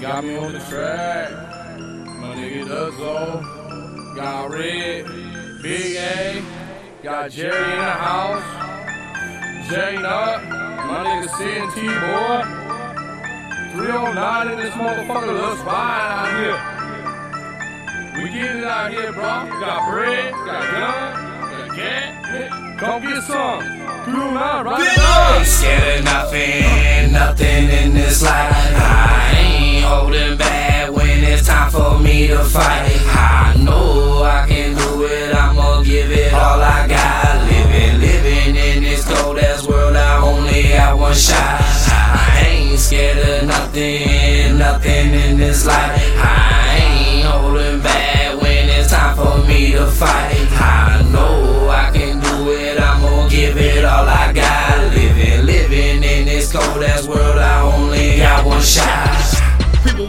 Got me on the track. My nigga Duzzo. Got Red. Big A. Got Jerry in the house. J Nut. My nigga CNT boy. 309 in this motherfucker. Let's ride out here. We getting it out here, bro. Got bread, got gun, got cat. Come get some. 309 right now. To fight. I know I can do it, I'ma give it all I got. Living, living in this cold ass world, I only have one shot. I ain't scared of nothing, nothing in this life. I ain't holding back when it's time for me to fight. I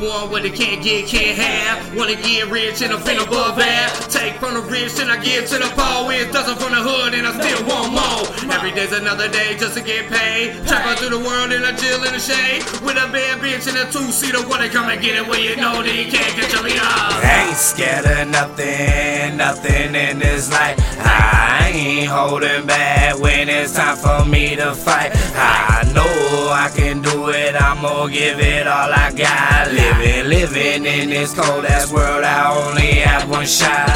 want what they can't get, can't have. Wanna get rich and I'm above that. Take from the rich and I give to the poor. It's dozen from the hood and I still want more. Every day's another day just to get paid. Trapping through the world and I chill in the shade. With a bad bitch and a two-seater. Wanna come and get it where you know that you can't your lead off. Ain't scared of nothing, nothing in this life. I ain't holding back when it's time for me to fight. I I'ma give it all I got. Living, living in this cold ass world, I only have one shot.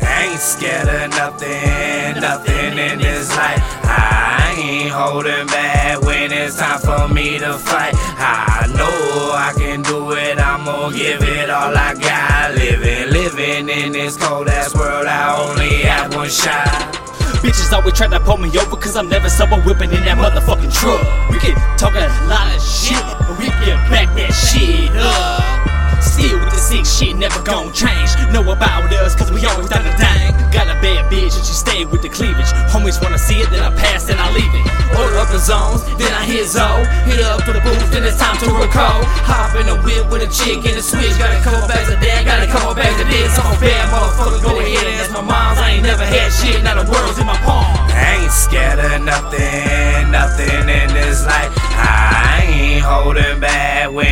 Ain't scared of nothing, nothing in this life. I ain't holding back when it's time for me to fight. I know I can do it, I'ma give it all I got. Living, living in this cold ass world, I only have one shot. Bitches always try to pull me over cause I'm never sober whipping in that motherfucking truck. We can talk a lot of shit, never gon' change. Know about us cause we always done a thing. Got a bad bitch and she stay with the cleavage. Homies wanna see it, then I pass, and I leave it. Order up the zones, then I hit Zoe. Hit up for the booth, then it's time to recall. Hop in the whip with a chick in the switch. Got a couple back of that, got a couple bags of this. I'm a bad motherfucker, go ahead and ask my moms. I ain't never had shit, now the world's in my palm. I Ain't scared of nothing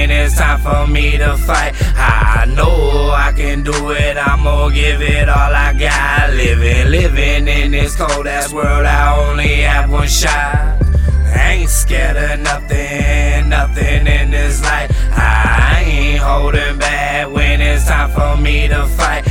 when it's time for me to fight. I know I can do it, I'ma give it all I got. Living, living in this cold ass world, I only have one shot. Ain't scared of nothing, nothing in this life. I ain't holding back when it's time for me to fight.